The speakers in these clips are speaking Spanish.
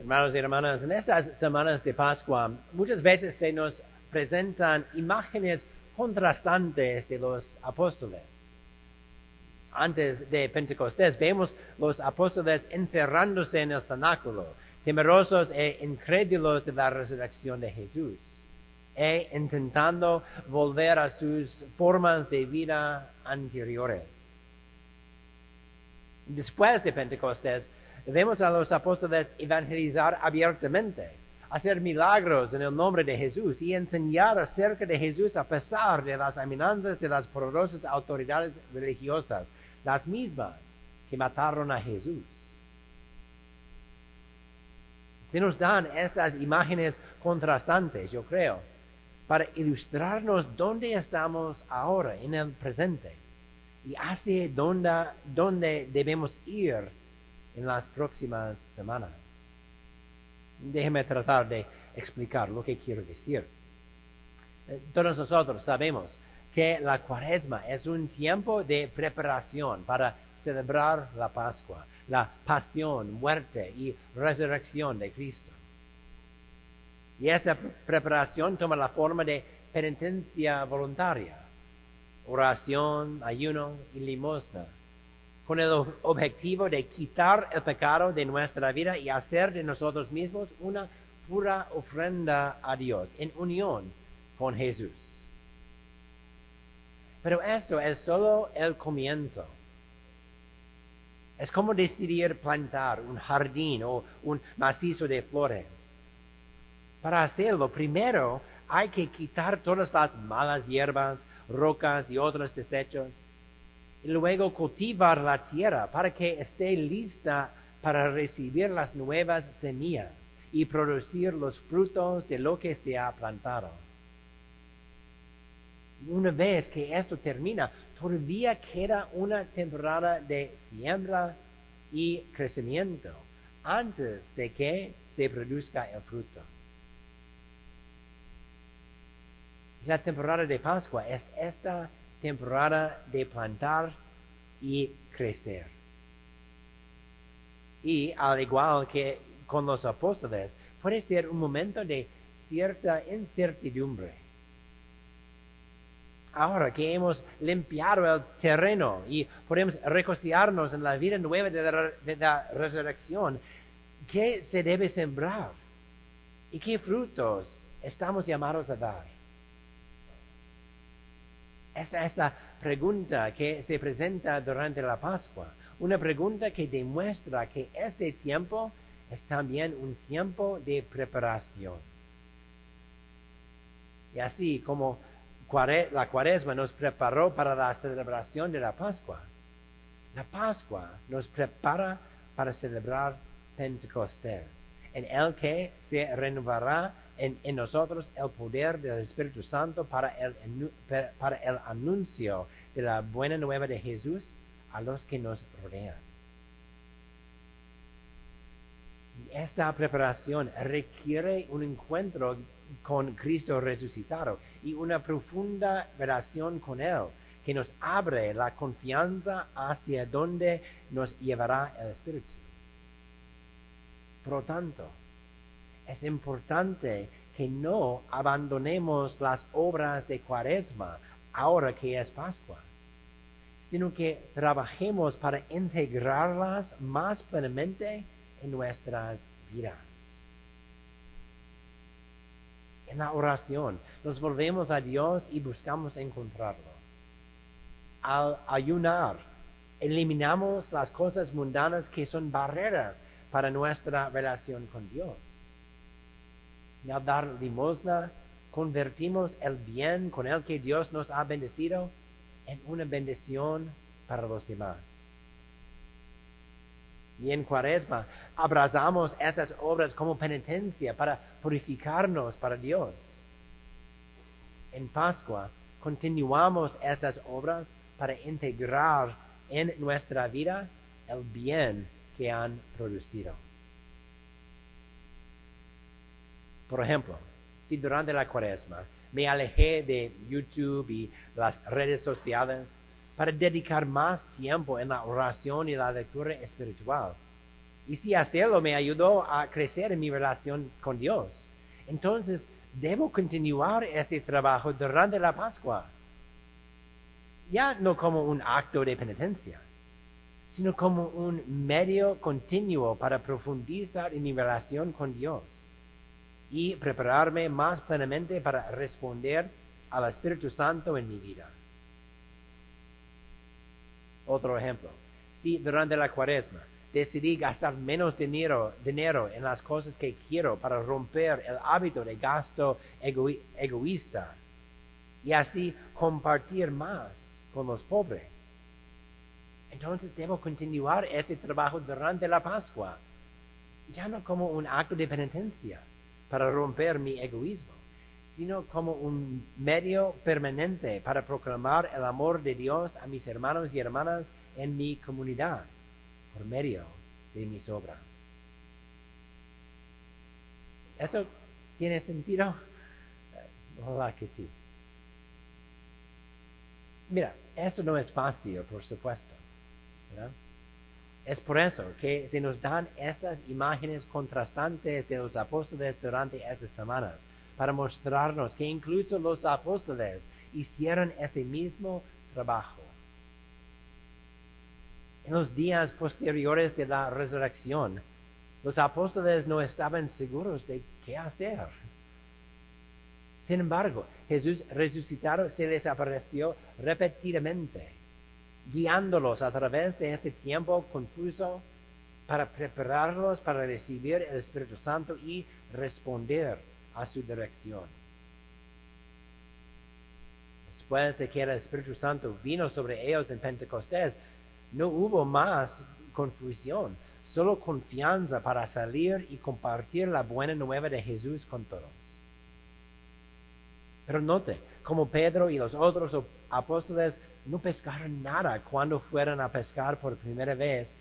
Hermanos y hermanas, en estas semanas de Pascua muchas veces se nos presentan imágenes contrastantes de los apóstoles. Antes de Pentecostés vemos los apóstoles encerrándose en el cenáculo, temerosos e incrédulos de la resurrección de Jesús, e intentando volver a sus formas de vida anteriores. Después de Pentecostés, vemos a los apóstoles evangelizar abiertamente, hacer milagros en el nombre de Jesús y enseñar acerca de Jesús a pesar de las amenazas de las poderosas autoridades religiosas, las mismas que mataron a Jesús. Se nos dan estas imágenes contrastantes, yo creo, para ilustrarnos dónde estamos ahora, en el presente, y hacia dónde, dónde debemos ir en las próximas semanas. Déjeme tratar de explicar lo que quiero decir. Eh, todos nosotros sabemos que la cuaresma es un tiempo de preparación para celebrar la Pascua, la pasión, muerte y resurrección de Cristo. Y esta preparación toma la forma de penitencia voluntaria, oración, ayuno y limosna, con el objetivo de quitar el pecado de nuestra vida y hacer de nosotros mismos una pura ofrenda a Dios en unión con Jesús. Pero esto es solo el comienzo. Es como decidir plantar un jardín o un macizo de flores. Para hacerlo, primero hay que quitar todas las malas hierbas, rocas y otros desechos. Y luego cultivar la tierra para que esté lista para recibir las nuevas semillas y producir los frutos de lo que se ha plantado. Una vez que esto termina, todavía queda una temporada de siembra y crecimiento antes de que se produzca el fruto. La temporada de Pascua es esta temporada de plantar y crecer. Y al igual que con los apóstoles, puede ser un momento de cierta incertidumbre. Ahora que hemos limpiado el terreno y podemos recociarnos en la vida nueva de de la resurrección, ¿qué se debe sembrar? ¿Y qué frutos estamos llamados a dar? Esa es la pregunta que se presenta durante la Pascua. Una pregunta que demuestra que este tiempo es también un tiempo de preparación. Y así como la cuaresma nos preparó para la celebración de la Pascua, la Pascua nos prepara para celebrar Pentecostés, en el que se renovará en, nosotros el poder del Espíritu Santo para el, para el anuncio de la buena nueva de Jesús a los que nos rodean. Esta preparación requiere un encuentro con Cristo resucitado y una profunda relación con Él que nos abre la confianza hacia donde nos llevará el Espíritu. Por lo tanto, es importante que no abandonemos las obras de cuaresma ahora que es Pascua, sino que trabajemos para integrarlas más plenamente en nuestras vidas. En la oración nos volvemos a Dios y buscamos encontrarlo. Al ayunar, eliminamos las cosas mundanas que son barreras para nuestra relación con Dios. Y al dar limosna, convertimos el bien con el que Dios nos ha bendecido en una bendición para los demás. Y en Cuaresma abrazamos esas obras como penitencia para purificarnos para Dios. En Pascua continuamos esas obras para integrar en nuestra vida el bien que han producido. Por ejemplo, si durante la cuaresma me alejé de YouTube y las redes sociales para dedicar más tiempo en la oración y la lectura espiritual, Y si hacerlo me ayudó a crecer en mi relación con Dios, entonces debo continuar este trabajo durante la Pascua. Ya no como un acto de penitencia, sino como un medio continuo para profundizar en mi relación con Dios y prepararme más plenamente para responder al Espíritu Santo en mi vida. Otro ejemplo, si durante la cuaresma decidí gastar menos dinero, dinero en las cosas que quiero para romper el hábito de gasto egoísta y así compartir más con los pobres. Entonces debo continuar ese trabajo durante la Pascua, ya no como un acto de penitencia para romper mi egoísmo, sino como un medio permanente para proclamar el amor de Dios a mis hermanos y hermanas en mi comunidad por medio de mis obras. ¿Esto tiene sentido? Ojalá que sí. Mira, esto no es fácil, por supuesto. Es por eso que se nos dan estas imágenes contrastantes de los apóstoles durante estas semanas, para mostrarnos que incluso los apóstoles hicieron este mismo trabajo en los días posteriores de la resurrección, los apóstoles no estaban seguros de qué hacer. Sin embargo, Jesús resucitado se les apareció repetidamente, guiándolos a través de este tiempo confuso para prepararlos para recibir el Espíritu Santo y responder a su dirección. Después de que el Espíritu Santo vino sobre ellos en Pentecostés, no hubo más confusión, solo confianza para salir y compartir la buena nueva de Jesús con todos. Pero note, como Pedro y los otros apóstoles no pescaron nada cuando fueron a pescar por primera vez,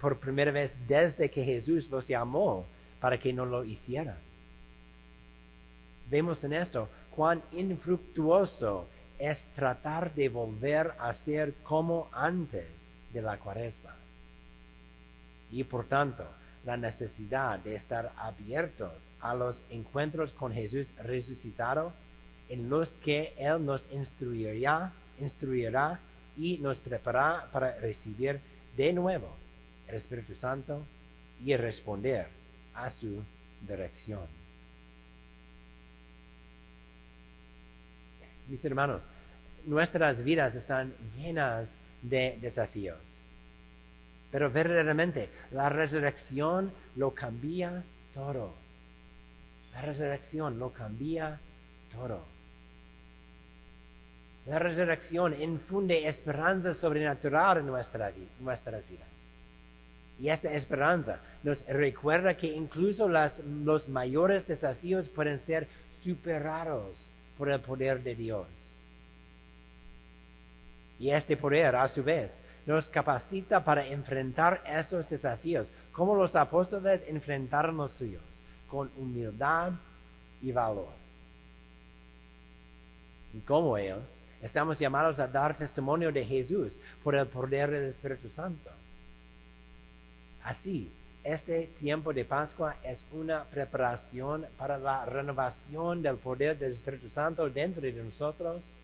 por primera vez desde que Jesús los llamó para que no lo hicieran. Vemos en esto cuán infructuoso es tratar de volver a ser como antes de la cuaresma. Y por tanto, la necesidad de estar abiertos a los encuentros con Jesús resucitado, en los que Él nos instruirá, instruirá y nos preparará para recibir de nuevo el Espíritu Santo y responder a su dirección. mis hermanos, nuestras vidas están llenas de desafíos. Pero verdaderamente la resurrección lo cambia todo. La resurrección lo cambia todo. La resurrección infunde esperanza sobrenatural en nuestra, nuestras vidas. Y esta esperanza nos recuerda que incluso los mayores desafíos pueden ser superados por el poder de Dios. Y este poder, a su vez, nos capacita para enfrentar estos desafíos, como los apóstoles enfrentaron los suyos, con humildad y valor. Y como ellos, estamos llamados a dar testimonio de Jesús por el poder del Espíritu Santo. Así, este tiempo de Pascua es una preparación para la renovación del poder del Espíritu Santo dentro de nosotros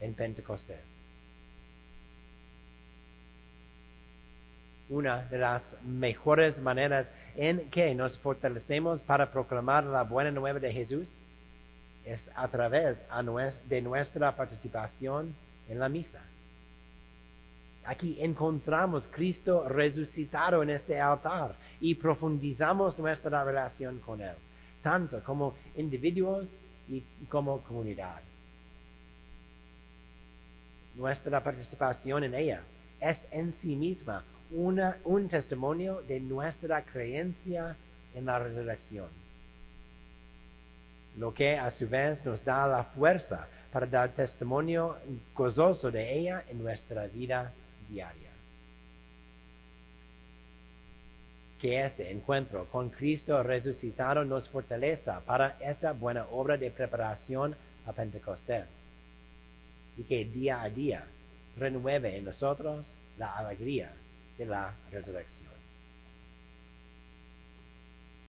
en Pentecostés. Una de las mejores maneras en que nos fortalecemos para proclamar la buena nueva de Jesús es a través de nuestra participación en la misa. Aquí encontramos Cristo resucitado en este altar y profundizamos nuestra relación con Él, tanto como individuos y como comunidad. Nuestra participación en ella es en sí misma un testimonio de nuestra creencia en la resurrección, lo que a su vez nos da la fuerza para dar testimonio gozoso de ella en nuestra vida diaria. Que este encuentro con Cristo resucitado nos fortaleza para esta buena obra de preparación a Pentecostés. Y que día a día renueve en nosotros la alegría de la resurrección.